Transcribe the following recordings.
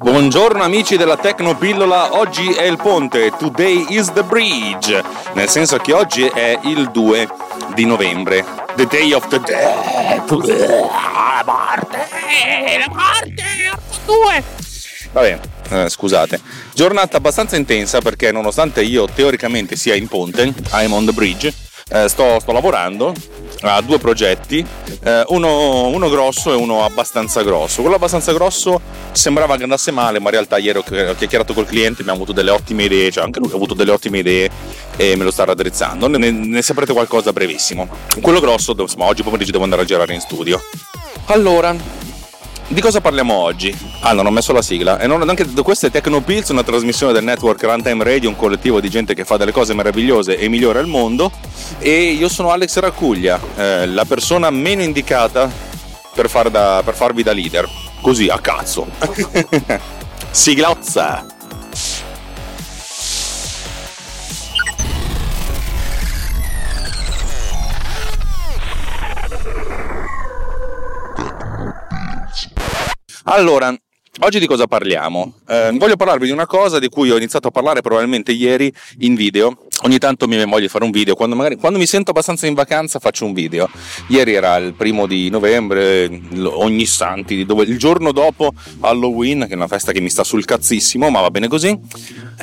Buongiorno amici della Tecnopillola, oggi è il ponte, today is the bridge, nel senso che oggi è il 2 di novembre, the day of the dead, la morte, la morte, 2. Vabbè, eh, scusate, giornata abbastanza intensa perché nonostante io teoricamente sia in ponte, I'm on the bridge, eh, sto, sto lavorando ha due progetti, eh, uno, uno, grosso e uno abbastanza grosso. Quello abbastanza grosso sembrava che andasse male, ma in realtà ieri ho chiacchierato col cliente, abbiamo avuto delle ottime idee, cioè anche lui ha avuto delle ottime idee e me lo sta raddrizzando. Ne, ne saprete qualcosa brevissimo. Quello grosso, insomma, oggi pomeriggio devo andare a girare in studio. Allora, di cosa parliamo oggi? Ah, non ho messo la sigla. E non, anche questa è Tecnopills, una trasmissione del network Runtime Radio, un collettivo di gente che fa delle cose meravigliose e migliora il mondo. E io sono Alex Raccuglia, eh, la persona meno indicata per, far da, per farvi da leader. Così, a cazzo. Siglozza! Allora, oggi di cosa parliamo? Eh, voglio parlarvi di una cosa di cui ho iniziato a parlare probabilmente ieri in video. Ogni tanto mi voglio fare un video, quando, magari, quando mi sento abbastanza in vacanza faccio un video. Ieri era il primo di novembre, ogni santi, dove, il giorno dopo Halloween, che è una festa che mi sta sul cazzissimo, ma va bene così.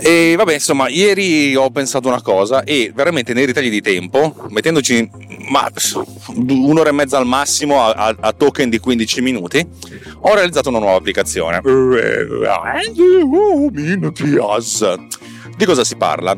E vabbè, insomma, ieri ho pensato una cosa e veramente nei ritagli di tempo, mettendoci ma, un'ora e mezza al massimo a, a, a token di 15 minuti, ho realizzato una nuova applicazione. Di cosa si parla?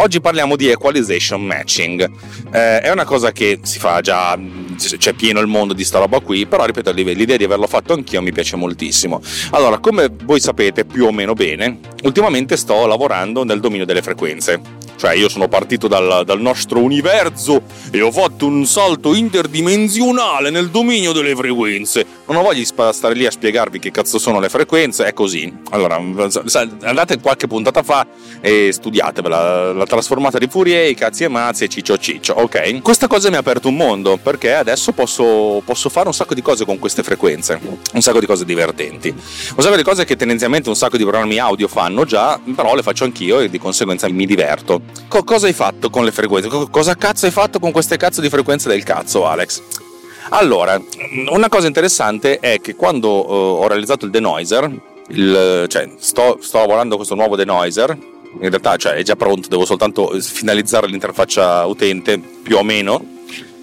Oggi parliamo di equalization matching. Eh, è una cosa che si fa già, c'è pieno il mondo di sta roba qui, però ripeto, l'idea di averlo fatto anch'io mi piace moltissimo. Allora, come voi sapete più o meno bene, ultimamente sto lavorando nel dominio delle frequenze. Cioè, io sono partito dal, dal nostro universo e ho fatto un salto interdimensionale nel dominio delle frequenze. Non ho voglia di stare lì a spiegarvi che cazzo sono le frequenze, è così. Allora, andate qualche puntata fa e studiatevela. La trasformata di Fourier, cazzi e mazzi e ciccio ciccio, ok? Questa cosa mi ha aperto un mondo perché adesso posso, posso fare un sacco di cose con queste frequenze, un sacco di cose divertenti, un sacco di cose che tendenzialmente un sacco di programmi audio fanno già, però le faccio anch'io e di conseguenza mi diverto. Co- cosa hai fatto con le frequenze? Co- cosa cazzo hai fatto con queste cazzo di frequenze del cazzo, Alex? Allora, una cosa interessante è che quando uh, ho realizzato il denoiser, il, cioè sto, sto lavorando questo nuovo denoiser, in realtà cioè, è già pronto, devo soltanto finalizzare l'interfaccia utente più o meno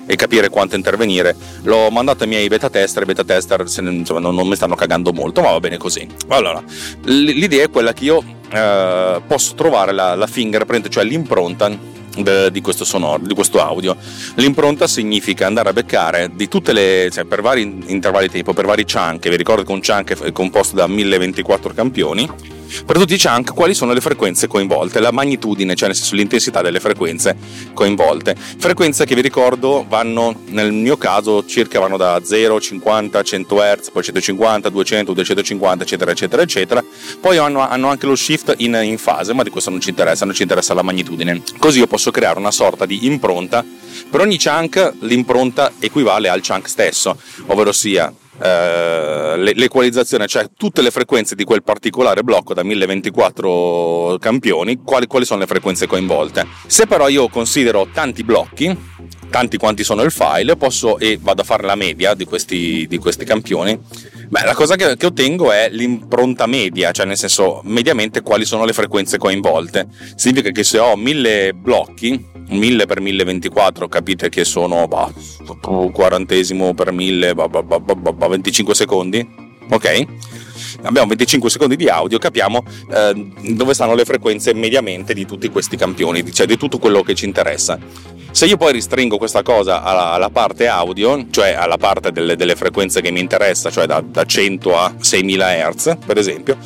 e capire quanto intervenire. L'ho mandato ai miei beta tester, i beta tester insomma, non, non, mi stanno cagando molto, ma va bene così. Allora, l'idea è quella che io eh, posso trovare la, la fingerprint, cioè l'impronta di questo sonoro, di questo audio. L'impronta significa andare a beccare di tutte le, cioè per vari intervalli di tempo, per vari chunk, vi ricordo che un chunk è composto da 1024 campioni, per tutti i chunk quali sono le frequenze coinvolte, la magnitudine, cioè nel senso l'intensità delle frequenze coinvolte. Frequenze che vi ricordo vanno, nel mio caso, circa vanno da 0, 50, 100 Hz, poi 150, 200, 250, eccetera, eccetera, eccetera. Poi hanno, hanno anche lo shift in, in fase, ma di questo non ci interessa, non ci interessa la magnitudine. Così io posso creare una sorta di impronta. Per ogni chunk l'impronta equivale al chunk stesso, ovvero sia eh, l'equalizzazione, cioè tutte le frequenze di quel particolare blocco da 1024 campioni, quali, quali sono le frequenze coinvolte. Se però io considero tanti blocchi, tanti quanti sono il file, posso e vado a fare la media di questi, di questi campioni. Beh, la cosa che, che, ottengo è l'impronta media, cioè nel senso mediamente quali sono le frequenze coinvolte. Significa che se ho mille blocchi, 1000 per 1024 capite che sono bah, quarantesimo per 1000 bah, bah, 25 secondi ok? Abbiamo 25 secondi di audio capiamo eh, dove stanno le frequenze mediamente di tutti questi campioni cioè di tutto quello che ci interessa. Se io poi ristringo questa cosa alla, alla parte audio cioè alla parte delle, delle, frequenze che mi interessa cioè da, da 100 a 6000 Hz per esempio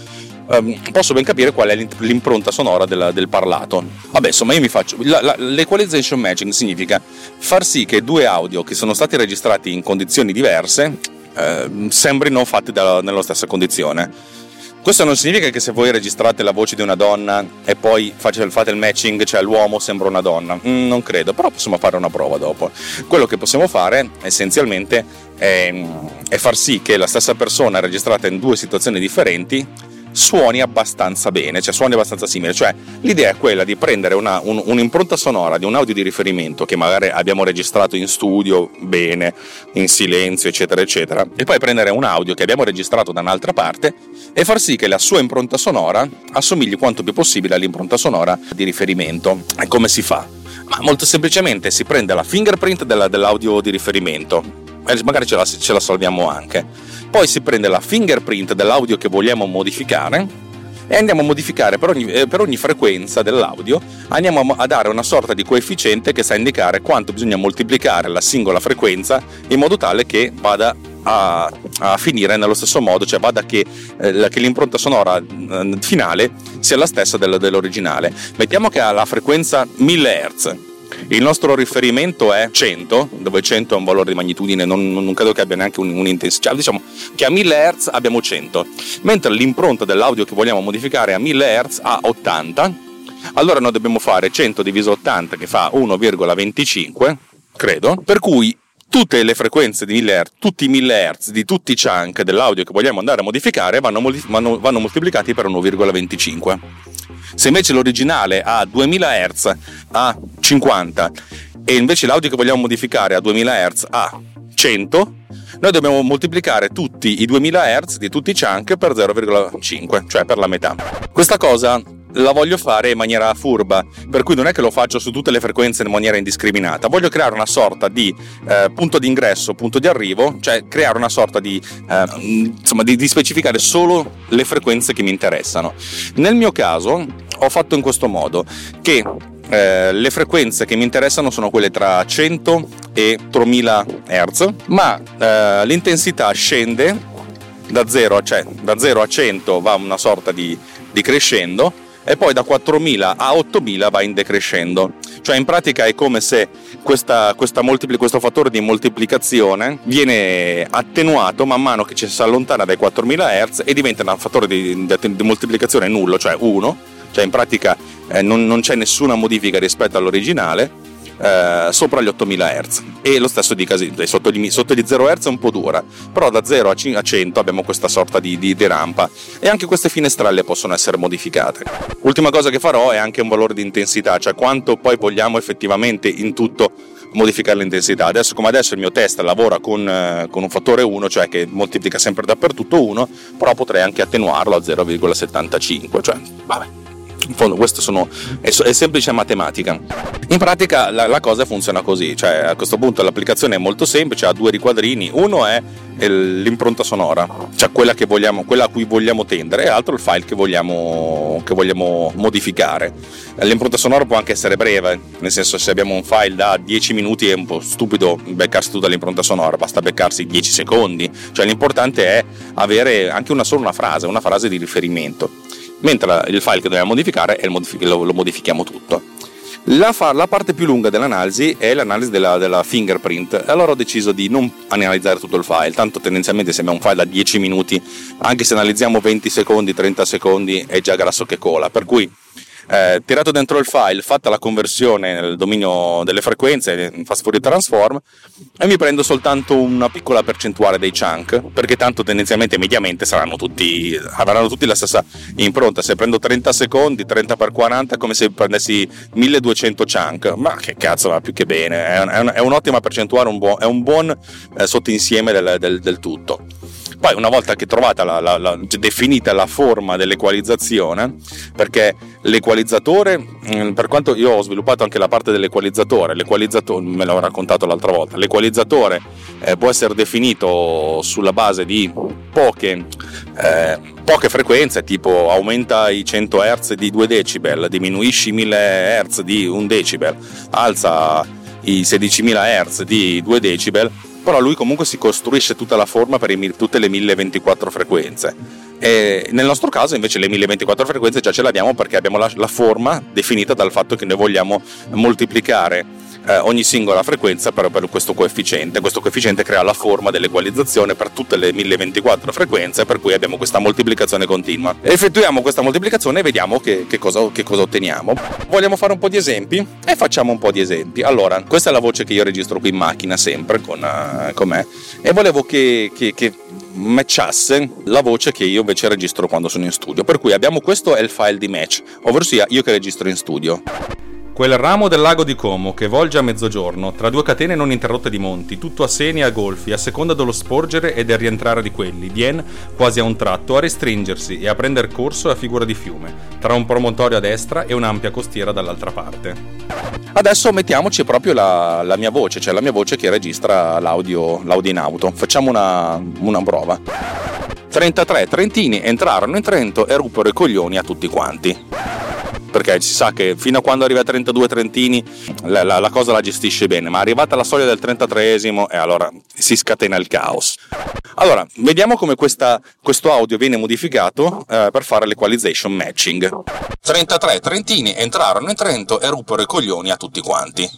ehm, posso ben capire qual è l'impronta sonora del, del parlato. Vabbè, insomma, io mi faccio. La, la, l'equalization matching significa far sì che due audio che sono stati registrati in condizioni diverse eh, sembrino fatti da, nella stessa condizione. Questo non significa che se voi registrate la voce di una donna e poi fate il matching, cioè l'uomo sembra una donna. Mm, non credo, però possiamo fare una prova dopo. Quello che possiamo fare essenzialmente è, è far sì che la stessa persona registrata in due situazioni differenti suoni abbastanza bene, cioè suoni abbastanza simili. Cioè, l'idea è quella di prendere una, un, un'impronta sonora di un audio di riferimento che magari abbiamo registrato in studio bene, in silenzio, eccetera, eccetera, e poi prendere un audio che abbiamo registrato da un'altra parte e far sì che la sua impronta sonora assomigli quanto più possibile all'impronta sonora di riferimento. E come si fa? Ma molto semplicemente si prende la fingerprint della, dell'audio di riferimento, magari ce la, ce la salviamo anche poi si prende la fingerprint dell'audio che vogliamo modificare e andiamo a modificare per ogni, eh, per ogni, frequenza dell'audio, andiamo a dare una sorta di coefficiente che sa indicare quanto bisogna moltiplicare la singola frequenza in modo tale che vada a, a finire nello stesso modo, cioè vada che, eh, che l'impronta sonora eh, finale sia la stessa del, dell'originale. Mettiamo che ha la frequenza 1000 Hz il nostro riferimento è 100, dove 100 è un valore di magnitudine, non, non credo che abbia neanche un'intensità. Cioè, diciamo che a 1000 Hz abbiamo 100, mentre l'impronta dell'audio che vogliamo modificare a 1000 Hz ha 80. Allora noi dobbiamo fare 100 diviso 80 che fa 1,25, credo, per cui tutte le frequenze di 1000 Hz, tutti i 1000 Hz di tutti i chunk dell'audio che vogliamo andare a modificare vanno, vanno, vanno moltiplicati per 1,25. Se invece l'originale ha 2000 Hz a 50 e invece l'audio che vogliamo modificare a 2000 Hz a 100, noi dobbiamo moltiplicare tutti i 2000 Hz di tutti i chunk per 0,5, cioè per la metà. Questa cosa la voglio fare in maniera furba, per cui non è che lo faccio su tutte le frequenze in maniera indiscriminata, voglio creare una sorta di eh, punto di ingresso, punto di arrivo, cioè creare una sorta di, eh, insomma, di, di specificare solo le frequenze che mi interessano. Nel mio caso ho fatto in questo modo che eh, le frequenze che mi interessano sono quelle tra 100 e 4000 Hz, ma eh, l'intensità scende da 0 a, cioè, da 0 a 100 va una sorta di, di crescendo e poi da 4.000 a 8.000 va in decrescendo. Cioè in pratica è come se questa, questa multipli, questo fattore di moltiplicazione viene attenuato man mano che ci si allontana dai 4.000 Hz e diventa un fattore di, di, di moltiplicazione nullo, cioè 1, cioè in pratica eh, non, non c'è nessuna modifica rispetto all'originale eh, sopra gli 8000 Hz. E lo stesso di casi, sotto, di, sotto gli 0 Hz è un po' dura però da 0 a 100 abbiamo questa sorta di, di, di rampa. E anche queste finestrelle possono essere modificate. Ultima cosa che farò è anche un valore di intensità cioè quanto poi vogliamo effettivamente in tutto modificare l'intensità. Adesso come adesso il mio test lavora con, eh, con, un fattore 1, cioè che moltiplica sempre dappertutto 1, però potrei anche attenuarlo a 0,75, cioè vabbè, in fondo questo sono, è, è, semplice matematica. In pratica la, la, cosa funziona così, cioè a questo punto l'applicazione è molto semplice, ha due riquadrini, uno è l'impronta sonora, cioè quella, vogliamo, quella, a cui vogliamo tendere, e l'altro il file che vogliamo, che vogliamo modificare. L'impronta sonora può anche essere breve, nel senso se abbiamo un file da 10 minuti è un po' stupido beccarsi tutta l'impronta sonora, basta beccarsi 10 secondi, cioè l'importante è avere anche una sola una frase, una frase di riferimento mentre il file che dobbiamo modificare lo, lo modifichiamo tutto. La, fa, la, parte più lunga dell'analisi è l'analisi della, della, fingerprint. Allora ho deciso di non analizzare tutto il file, tanto tendenzialmente se abbiamo un file da 10 minuti, anche se analizziamo 20 secondi, 30 secondi, è già grasso che cola. Per cui eh, tirato dentro il file, fatta la conversione nel dominio delle frequenze, fast Fourier transform, e mi prendo soltanto una piccola percentuale dei chunk, perché tanto tendenzialmente mediamente saranno tutti, avranno tutti la stessa impronta. Se prendo 30 secondi, 30 x 40 è come se prendessi 1200 chunk, ma che cazzo va più che bene, è, un, è un'ottima percentuale, un buon, è un buon eh, sottoinsieme del, del, del tutto. Poi una volta che trovata la, la, la, definita la forma dell'equalizzazione, perché l'equalizzatore, mm, per quanto io ho sviluppato anche la parte dell'equalizzatore, l'equalizzatore me l'ho raccontato l'altra volta, l'equalizzatore eh, può essere definito sulla base di poche, eh, poche frequenze, tipo aumenta i 100 Hz di 2 decibel, diminuisci i 1000 Hz di 1 decibel, alza i 16.000 Hz di 2 decibel però lui comunque si costruisce tutta la forma per tutte le 1024 frequenze. E nel nostro caso invece le 1024 frequenze già ce l'abbiamo perché abbiamo la, la forma definita dal fatto che noi vogliamo moltiplicare eh, ogni singola frequenza per, per, questo coefficiente. Questo coefficiente crea la forma dell'equalizzazione per tutte le 1024 frequenze, per cui abbiamo questa moltiplicazione continua. Effettuiamo questa moltiplicazione e vediamo che, che, cosa, che cosa, otteniamo. Vogliamo fare un po' di esempi? E facciamo un po' di esempi. Allora, questa è la voce che io registro qui in macchina sempre con, uh, con me e volevo che, che, che matchasse la voce che io invece registro quando sono in studio. Per cui abbiamo questo è il file di match, ovvero io che registro in studio. Quel ramo del lago di Como che volge a mezzogiorno, tra due catene non interrotte di monti, tutto a seni e a golfi, a seconda dello sporgere e del rientrare di quelli, vien quasi a un tratto a restringersi e a prender corso a figura di fiume, tra un promontorio a destra e un'ampia costiera dall'altra parte. Adesso mettiamoci proprio la, la mia voce, cioè la mia voce che registra l'audio, l'audio in auto. Facciamo una, una prova. 33 trentini entrarono in Trento e ruppero i coglioni a tutti quanti perché si sa che fino a quando arriva a 32 trentini la, la, la cosa la gestisce bene, ma arrivata la soglia del 33esimo e allora si scatena il caos. Allora, vediamo come questa, questo audio viene modificato eh, per fare l'equalization matching. 33 trentini entrarono in Trento e ruppero i coglioni a tutti quanti.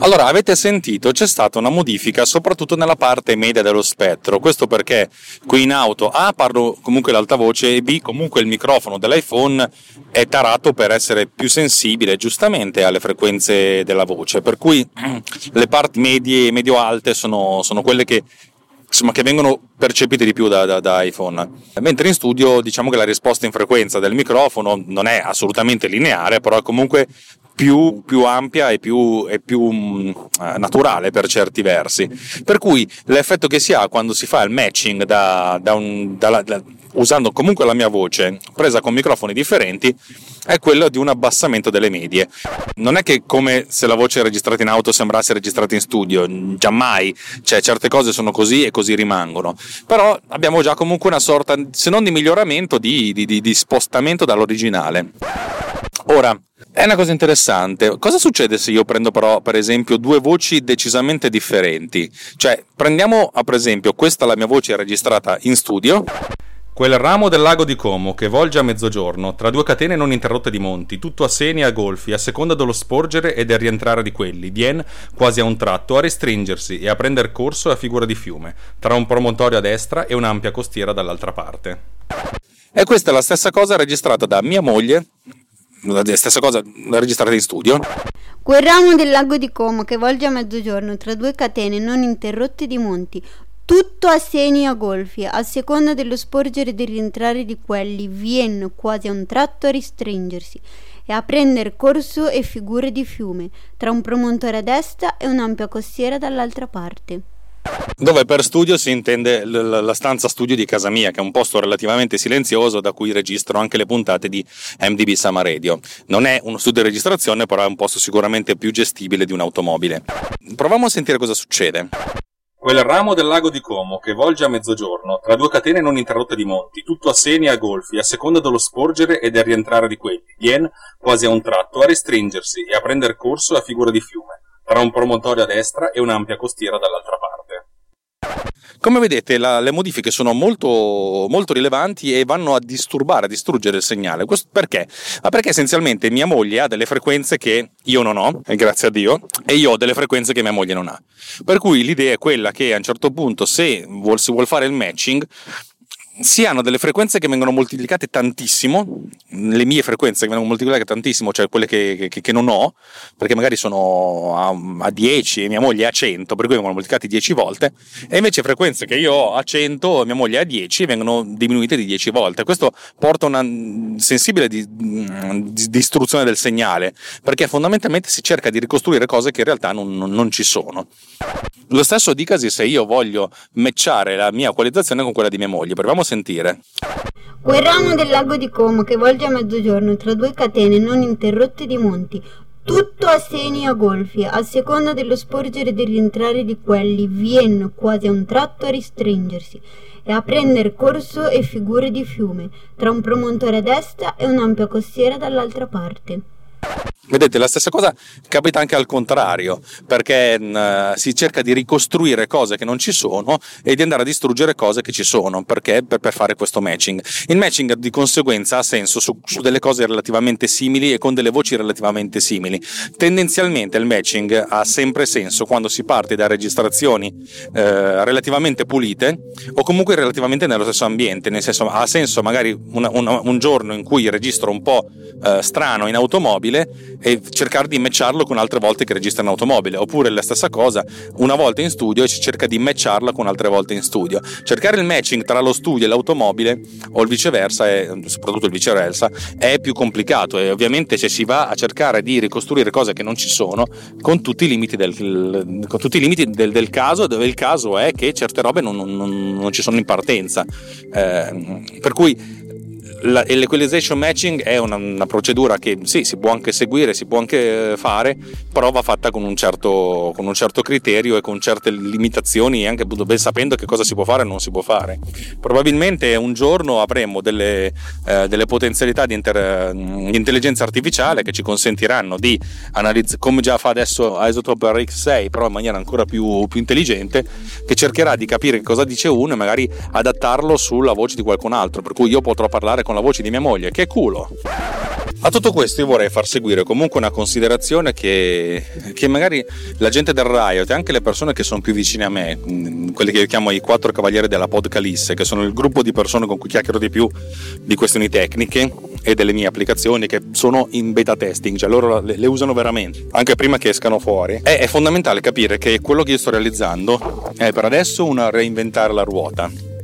Allora, avete sentito, c'è stata una modifica soprattutto nella parte media dello spettro. Questo perché qui in auto A parlo comunque l'altavoce e B comunque il microfono dell'iPhone è tarato per essere più sensibile giustamente alle frequenze della voce. Per cui le parti medie e medio-alte sono, sono quelle che insomma, che vengono percepite di più da, da, da, iPhone. Mentre in studio diciamo che la risposta in frequenza del microfono non è assolutamente lineare, però comunque più, più ampia e più, e più mm, naturale per certi versi. Per cui l'effetto che si ha quando si fa il matching da, da un, da, usando comunque la mia voce presa con microfoni differenti è quello di un abbassamento delle medie. Non è che come se la voce registrata in auto sembrasse registrata in studio, giammai, cioè certe cose sono così e così rimangono, però abbiamo già comunque una sorta, se non di miglioramento, di, di, di, di spostamento dall'originale. Ora, è una cosa interessante. Cosa succede se io prendo però, per esempio, due voci decisamente differenti? Cioè, prendiamo, per esempio, questa la mia voce registrata in studio Quel ramo del lago di Como che volge a mezzogiorno, tra due catene non interrotte di monti, tutto a seni e a golfi, a seconda dello sporgere e del rientrare di quelli, vien quasi a un tratto a restringersi e a prender corso a figura di fiume, tra un promontorio a destra e un'ampia costiera dall'altra parte. E questa è la stessa cosa registrata da mia moglie, la stessa cosa registrata in studio. Quel ramo del lago di Como che volge a mezzogiorno tra due catene non interrotte di monti, tutto a seni a golfi, a seconda dello sporgere e del rientrare di quelli, viene quasi a un tratto a restringersi e a prendere corso e figure di fiume, tra un promontorio a destra e un'ampia costiera dall'altra parte. Dove per studio si intende la stanza studio di casa mia, che è un posto relativamente silenzioso da cui registro anche le puntate di MDB Sama Radio. Non è uno studio di registrazione, però è un posto sicuramente più gestibile di un'automobile. Proviamo a sentire cosa succede. Quel ramo del lago di Como che volge a mezzogiorno, tra due catene non interrotte di monti, tutto a seni e a golfi, a seconda dello sporgere e del rientrare di quelli, vien quasi a un tratto a restringersi e a prender corso a figura di fiume, tra un promontorio a destra e un'ampia costiera dall'altra. Come vedete la, le modifiche sono molto, molto, rilevanti e vanno a disturbare, a distruggere il segnale. Questo perché? Ma perché essenzialmente mia moglie ha delle frequenze che io non ho, e grazie a Dio, e io ho delle frequenze che mia moglie non ha. Per cui l'idea è quella che a un certo punto se vuol, si vuole fare il matching si hanno delle frequenze che vengono moltiplicate tantissimo, le mie frequenze che vengono moltiplicate tantissimo, cioè quelle che, che, che non ho, perché magari sono a, a, 10 e mia moglie a 100, per cui vengono moltiplicati 10 volte, e invece frequenze che io ho a 100 e mia moglie a 10 vengono diminuite di 10 volte. Questo porta a una sensibile di, di, distruzione del segnale, perché fondamentalmente si cerca di ricostruire cose che in realtà non, non, non ci sono. Lo stesso dicasi se io voglio matchare la mia equalizzazione con quella di mia moglie. Proviamo a sentire. Quel ramo del lago di Como che volge a mezzogiorno tra due catene non interrotte di monti, tutto a seni a golfi, a seconda dello sporgere e del rientrare di quelli, viene quasi a un tratto a restringersi e a prendere corso e figure di fiume, tra un promontorio a destra e un'ampia costiera dall'altra parte. Vedete, la stessa cosa capita anche al contrario, perché mh, si cerca di ricostruire cose che non ci sono e di andare a distruggere cose che ci sono, perché per, per fare questo matching. Il matching di conseguenza ha senso su, su, delle cose relativamente simili e con delle voci relativamente simili. Tendenzialmente il matching ha sempre senso quando si parte da registrazioni eh, relativamente pulite o comunque relativamente nello stesso ambiente, nel senso ha senso magari una, una, un giorno in cui registro un po' eh, strano in automobile e cercare di matcharlo con altre volte che registra in automobile, oppure la stessa cosa, una volta in studio e si cerca di matcharla con altre volte in studio. Cercare il matching tra lo studio e l'automobile, o il viceversa, è, soprattutto il viceversa, è più complicato e ovviamente se si va a cercare di ricostruire cose che non ci sono, con tutti i limiti del, i limiti del, del caso, dove il caso è che certe robe non, non, non ci sono in partenza. Eh, per cui l'equalization matching è una, una, procedura che sì, si può anche seguire, si può anche eh, fare, però va fatta con un certo, con un certo criterio e con certe limitazioni, anche ben sapendo che cosa si può fare e non si può fare. Probabilmente un giorno avremo delle, eh, delle potenzialità di, inter, di, intelligenza artificiale che ci consentiranno di analizzare, come già fa adesso Isotope RX6, però in maniera ancora più, più intelligente, che cercherà di capire cosa dice uno e magari adattarlo sulla voce di qualcun altro, per cui io potrò parlare con la voce di mia moglie, che culo. A tutto questo io vorrei far seguire comunque una considerazione che, che, magari la gente del Riot e anche le persone che sono più vicine a me, quelli che io chiamo i quattro cavalieri della Podcalisse, che sono il gruppo di persone con cui chiacchiero di più di questioni tecniche e delle mie applicazioni che sono in beta testing, cioè loro le, le usano veramente, anche prima che escano fuori. È, è fondamentale capire che quello che io sto realizzando è per adesso una reinventare la ruota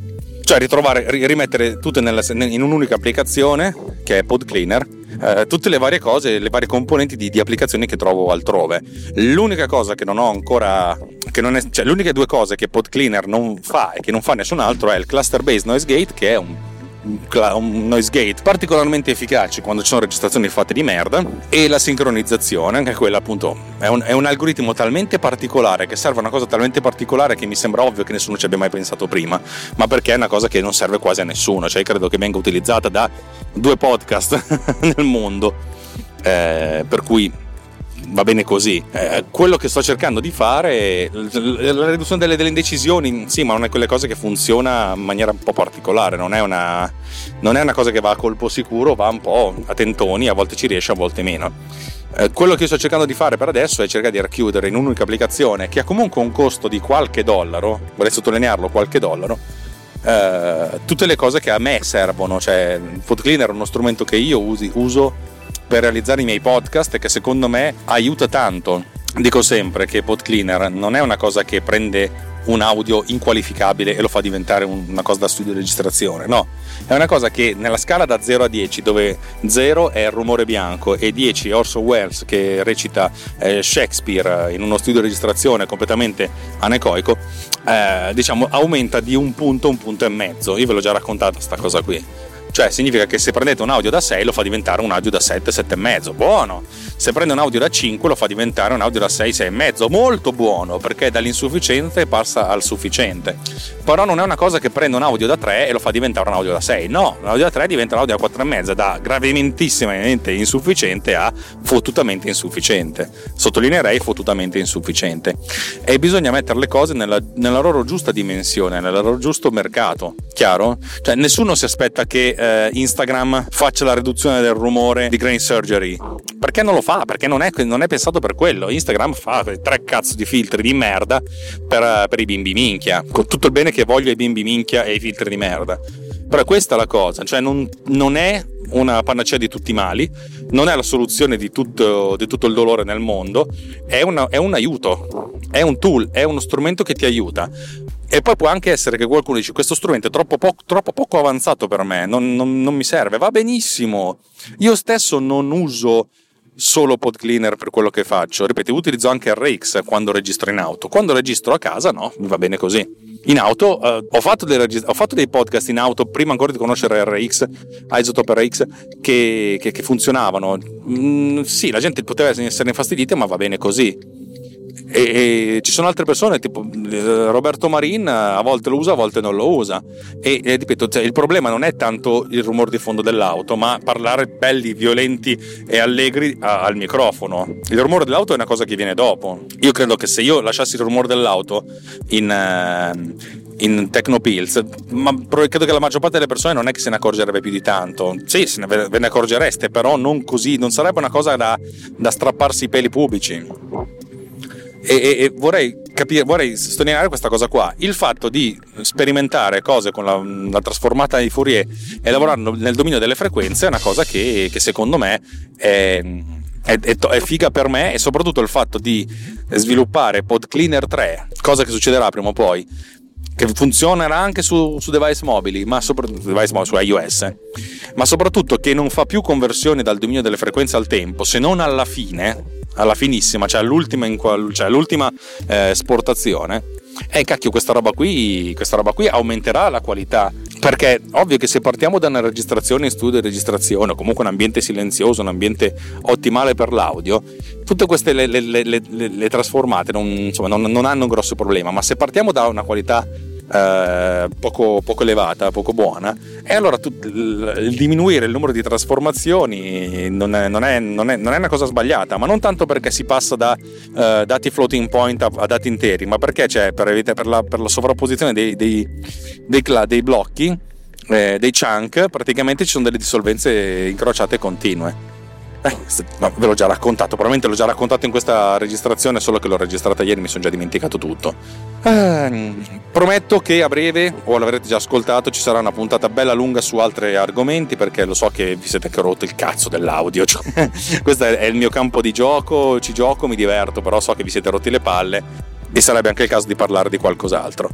cioè ritrovare, rimettere tutte nella, in un'unica applicazione che è Pod Cleaner eh, tutte le varie cose, le varie componenti di, di, applicazioni che trovo altrove. L'unica cosa che non ho ancora, che non è, cioè l'unica due cose che Pod Cleaner non fa e che non fa nessun altro è il cluster based noise gate che è un un noise gate particolarmente efficace quando ci sono registrazioni fatte di merda e la sincronizzazione, anche quella appunto è un, è un, algoritmo talmente particolare che serve a una cosa talmente particolare che mi sembra ovvio che nessuno ci abbia mai pensato prima, ma perché è una cosa che non serve quasi a nessuno, cioè credo che venga utilizzata da due podcast nel mondo, eh, per cui va bene così. Eh, quello che sto cercando di fare è la riduzione delle, delle, indecisioni, sì, ma non è quelle cose che funziona in maniera un po' particolare, non è, una, non è una cosa che va a colpo sicuro, va un po' a tentoni, a volte ci riesce, a volte meno. Eh, quello che sto cercando di fare per adesso è cercare di racchiudere in un'unica applicazione che ha comunque un costo di qualche dollaro, vorrei sottolinearlo, qualche dollaro, eh, tutte le cose che a me servono, cioè Food Cleaner è uno strumento che io usi, uso per realizzare i miei podcast e che secondo me aiuta tanto. Dico sempre che PodCleaner non è una cosa che prende un audio inqualificabile e lo fa diventare una cosa da studio di registrazione, no, è una cosa che nella scala da 0 a 10, dove 0 è il rumore bianco e 10 è Orson Welles che recita eh, Shakespeare in uno studio di registrazione completamente anecoico, eh, diciamo aumenta di un punto, un punto e mezzo. Io ve l'ho già raccontata questa cosa qui. Cioè significa che se prendete un audio da 6 lo fa diventare un audio da 7, 7,5, buono. Se prende un audio da 5 lo fa diventare un audio da 6, 6,5, molto buono, perché dall'insufficiente passa al sufficiente. Però non è una cosa che prende un audio da 3 e lo fa diventare un audio da 6, no, un audio da 3 diventa un audio da 4,5, da gravementissimamente insufficiente a fottutamente insufficiente. Sottolineerei fottutamente insufficiente. E bisogna mettere le cose nella, nella loro giusta dimensione, nel loro giusto mercato, chiaro? Cioè nessuno si aspetta che eh, Instagram faccia la riduzione del rumore di Grain Surgery. Perché non lo fa? Perché non è, non è pensato per quello. Instagram fa tre cazzo di filtri di merda per, per i bimbi minchia. Con tutto il bene che voglio ai bimbi minchia e i filtri di merda. Però questa è la cosa, cioè non, non, è una panacea di tutti i mali, non è la soluzione di tutto, di tutto il dolore nel mondo, è, una, è, un aiuto, è un tool, è uno strumento che ti aiuta. E poi può anche essere che qualcuno dice questo strumento è troppo, po- troppo poco avanzato per me, non, non, non, mi serve, va benissimo. Io stesso non uso solo pod cleaner per quello che faccio, ripeto, utilizzo anche RX quando registro in auto, quando registro a casa no, mi va bene così. In auto uh, ho, fatto regist- ho, fatto dei podcast in auto prima ancora di conoscere RX, Isotope RX, che, che, che funzionavano. Mm, sì, la gente poteva essere infastidita, ma va bene così E, e, ci sono altre persone, tipo eh, Roberto Marin, a volte lo usa, a volte non lo usa. E, e ripeto, cioè, il problema non è tanto il rumore di fondo dell'auto, ma parlare belli, violenti e allegri a, al microfono. Il rumore dell'auto è una cosa che viene dopo. Io credo che se io lasciassi il rumore dell'auto in, uh, in Tecnopills, ma credo che la maggior parte delle persone non è che se ne accorgerebbe più di tanto. Sì, se ne, ve ne accorgereste, però non così, non sarebbe una cosa da, da strapparsi i peli pubblici. E, e, vorrei, capire, vorrei sottolineare questa cosa qua. Il fatto di sperimentare cose con la, la trasformata di Fourier e lavorare nel dominio delle frequenze è una cosa che, che secondo me è, è, è, è, figa per me e soprattutto il fatto di sviluppare PodCleaner 3, cosa che succederà prima o poi, che funzionerà anche su, su device mobili, ma soprattutto device mobili, su iOS, ma soprattutto che non fa più conversioni dal dominio delle frequenze al tempo, se non alla fine, alla finissima, cioè all'ultima, cioè all'ultima eh, esportazione. E eh, cacchio, questa roba, qui, questa roba qui aumenterà la qualità. Perché ovvio che se partiamo da una registrazione in studio di registrazione, o comunque un ambiente silenzioso, un ambiente ottimale per l'audio, tutte queste le, le, le, le trasformate non, insomma, non, non hanno un grosso problema. Ma se partiamo da una qualità eh, poco, poco, elevata, poco buona, e allora tu, il diminuire il numero di trasformazioni non è, non, è, non, è, non è, una cosa sbagliata, ma non tanto perché si passa da eh, dati floating point a, a, dati interi, ma perché c'è per, per, la, per la, sovrapposizione dei, dei, dei, dei blocchi, eh, dei chunk, praticamente ci sono delle dissolvenze incrociate continue. Eh, no, ve l'ho già raccontato, probabilmente l'ho già raccontato in questa registrazione, solo che l'ho registrata ieri e mi sono già dimenticato tutto. Eh, prometto che a breve, o l'avrete già ascoltato, ci sarà una puntata bella lunga su altri argomenti, perché lo so che vi siete anche rotto il cazzo dell'audio. Cioè, questo è il mio campo di gioco, ci gioco, mi diverto, però so che vi siete rotti le palle e sarebbe anche il caso di parlare di qualcos'altro.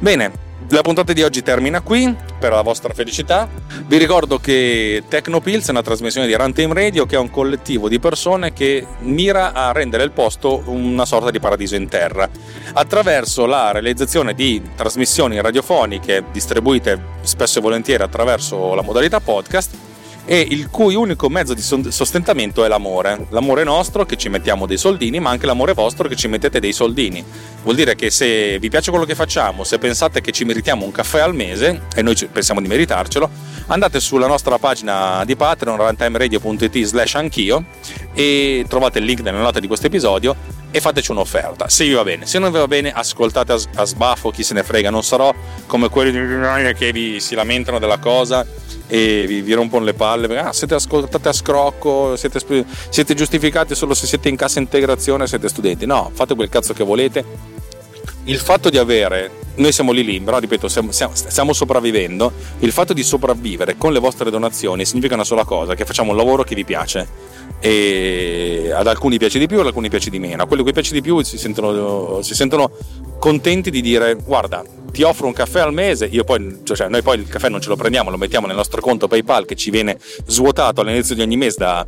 Bene, la puntata di oggi termina qui, per la vostra felicità. Vi ricordo che Tecnopills è una trasmissione di Runtime Radio che è un collettivo di persone che mira a rendere il posto una sorta di paradiso in terra, attraverso la realizzazione di trasmissioni radiofoniche distribuite spesso e volentieri attraverso la modalità podcast e il cui unico mezzo di sostentamento è l'amore. L'amore nostro che ci mettiamo dei soldini, ma anche l'amore vostro che ci mettete dei soldini. Vuol dire che se vi piace quello che facciamo, se pensate che ci meritiamo un caffè al mese, e noi pensiamo di meritarcelo, andate sulla nostra pagina di Patreon, runtimeradio.it slash anch'io, e trovate il link nella nota di questo episodio e fateci un'offerta. Se vi va bene, se non vi va bene, ascoltate a, a sbaffo, chi se ne frega, non sarò come quelli che vi si lamentano della cosa e vi, vi rompono le palle ah, siete ascoltate a scrocco, siete, siete giustificati solo se siete in cassa integrazione, siete studenti. No, fate quel cazzo che volete. Il fatto di avere, noi siamo lì lì, però ripeto, stiamo, stiamo sopravvivendo. Il fatto di sopravvivere con le vostre donazioni significa una sola cosa: che facciamo un lavoro che vi piace e ad alcuni piace di più, ad alcuni piace di meno. A quelli che piace di più si sentono, si sentono contenti di dire guarda ti offro un caffè al mese, io poi, cioè, noi poi il caffè non ce lo prendiamo, lo mettiamo nel nostro conto PayPal che ci viene svuotato all'inizio di ogni mese da,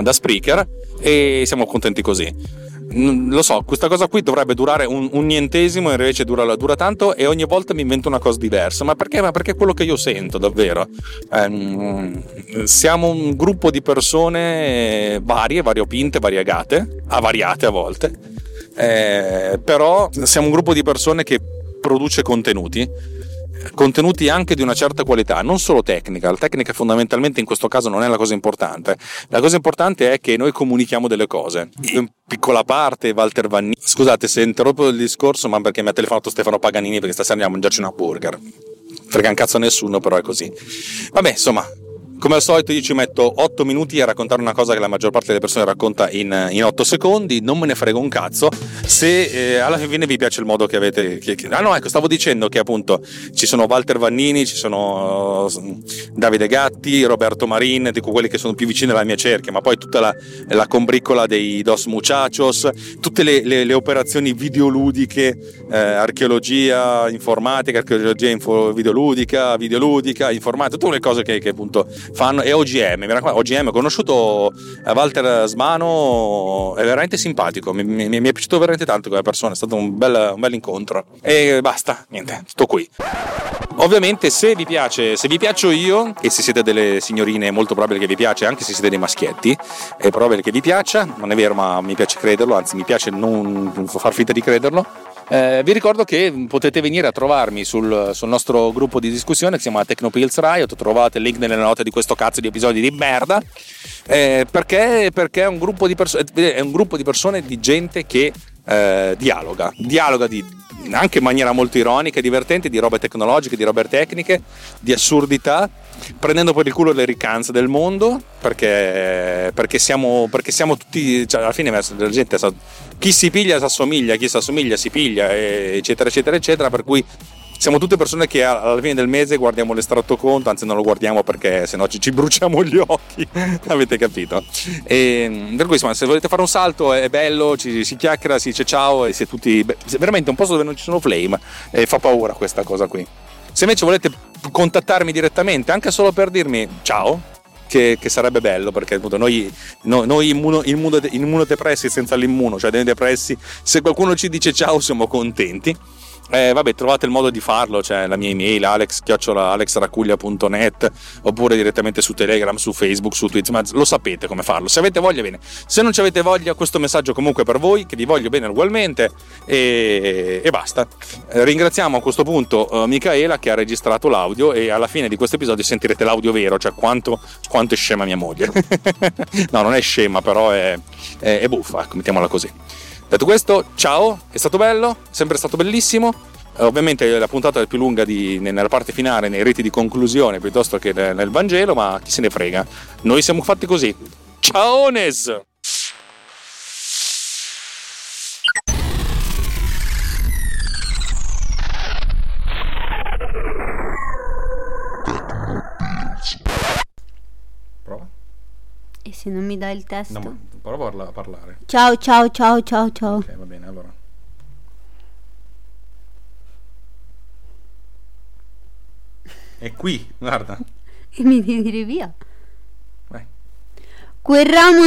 da Spreaker e siamo contenti così. Lo so, questa cosa qui dovrebbe durare un, un nientesimo, invece dura, dura, tanto e ogni volta mi invento una cosa diversa. Ma perché? Ma perché è quello che io sento, davvero. Eh, siamo un gruppo di persone varie, variopinte, variegate, avariate a volte. Eh, però siamo un gruppo di persone che produce contenuti contenuti anche di una certa qualità, non solo tecnica, la tecnica fondamentalmente in questo caso non è la cosa importante, la cosa importante è che noi comunichiamo delle cose. In piccola parte Walter Vanni, scusate se interrompo il discorso, ma perché mi ha telefonato Stefano Paganini perché stasera andiamo a mangiarci una burger. Frega un cazzo a nessuno, però è così. Vabbè, insomma, come al solito io ci metto 8 minuti a raccontare una cosa che la maggior parte delle persone racconta in, in 8 secondi, non me ne frego un cazzo, se eh, alla fine vi piace il modo che avete... Che, che... ah no, ecco, stavo dicendo che appunto ci sono Walter Vannini, ci sono Davide Gatti, Roberto Marin, dico quelli che sono più vicini alla mia cerchia, ma poi tutta la, la combriccola dei Dos Muchachos, tutte le, le, le operazioni videoludiche, eh, archeologia informatica, archeologia info, videoludica, videoludica, informatica, tutte le cose che, che appunto fanno, e OGM, mi raccomando, OGM, ho conosciuto eh, Walter Smano, è veramente simpatico, mi, mi, mi, è piaciuto veramente tanto come persona, è stato un bel, un bel incontro. E basta, niente, sto qui. Ovviamente se vi piace, se vi piaccio io e se siete delle signorine è molto probabile che vi piace, anche se siete dei maschietti, è probabile che vi piaccia, non è vero ma mi piace crederlo, anzi mi piace non far finta di crederlo. Eh, vi ricordo che potete venire a trovarmi sul, sul, nostro gruppo di discussione che si chiama Tecnopills Riot, trovate il link nelle note di questo cazzo di episodi di merda, eh, perché, perché è, un perso- è, un gruppo di persone, di gente che eh, dialoga, dialoga di, anche in maniera molto ironica e divertente di robe tecnologiche, di robe tecniche, di assurdità, prendendo per il culo le riccanze del mondo, perché, perché, siamo, perché siamo, tutti, cioè alla fine la gente chi si piglia si assomiglia, chi si assomiglia si piglia, eccetera, eccetera, eccetera, per cui siamo tutte persone che alla fine del mese guardiamo l'estratto conto, anzi non lo guardiamo perché sennò ci, ci bruciamo gli occhi, avete capito? E, per cui insomma, se volete fare un salto è bello, ci, si chiacchiera, si dice ciao e è tutti... veramente un posto dove non ci sono flame e fa paura questa cosa qui. Se invece volete contattarmi direttamente, anche solo per dirmi ciao, che, che, sarebbe bello perché appunto noi, no, noi immuno, immuno, immunodepressi senza l'immuno, cioè dei depressi, se qualcuno ci dice ciao siamo contenti eh, vabbè, trovate il modo di farlo, cioè la mia email alex-alexracuglia.net oppure direttamente su Telegram, su Facebook, su Twitter, ma lo sapete come farlo. Se avete voglia, bene. Se non ci avete voglia, questo messaggio comunque per voi, che vi voglio bene ugualmente e, e basta. Eh, ringraziamo a questo punto uh, Michaela che ha registrato l'audio e alla fine di questo episodio sentirete l'audio vero, cioè quanto, quanto è scema mia moglie. no, non è scema, però è, è, è buffa, ecco, mettiamola così. Detto questo, ciao, è stato bello, sempre stato bellissimo. Eh, ovviamente la puntata è più lunga di, nella parte finale, nei riti di conclusione, piuttosto che nel Vangelo, ma chi se ne frega. Noi siamo fatti così. Ciao se non mi dai il testo? No, prova a parlare. Ciao, ciao, ciao, ciao, ciao. Ok, va bene, allora. È qui, guarda. E mi devi dire via. Vai. Quel ramo...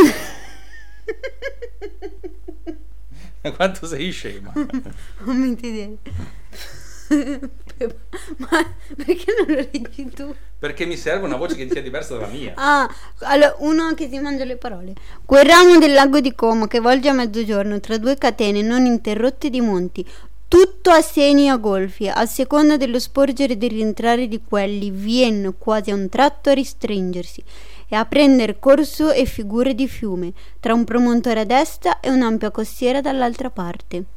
Quanto sei scema. non mi dire. Ma perché non lo leggi tu? Perché mi serve una voce che sia diversa dalla mia. Ah, allora uno che si mangia le parole. Quel ramo del lago di Como che volge a mezzogiorno tra due catene non interrotte di monti, tutto a segni a golfi, a seconda dello sporgere e del rientrare di quelli, viene quasi a un tratto a ristringersi e a prendere corso e figure di fiume, tra un promontorio a destra e un'ampia costiera dall'altra parte.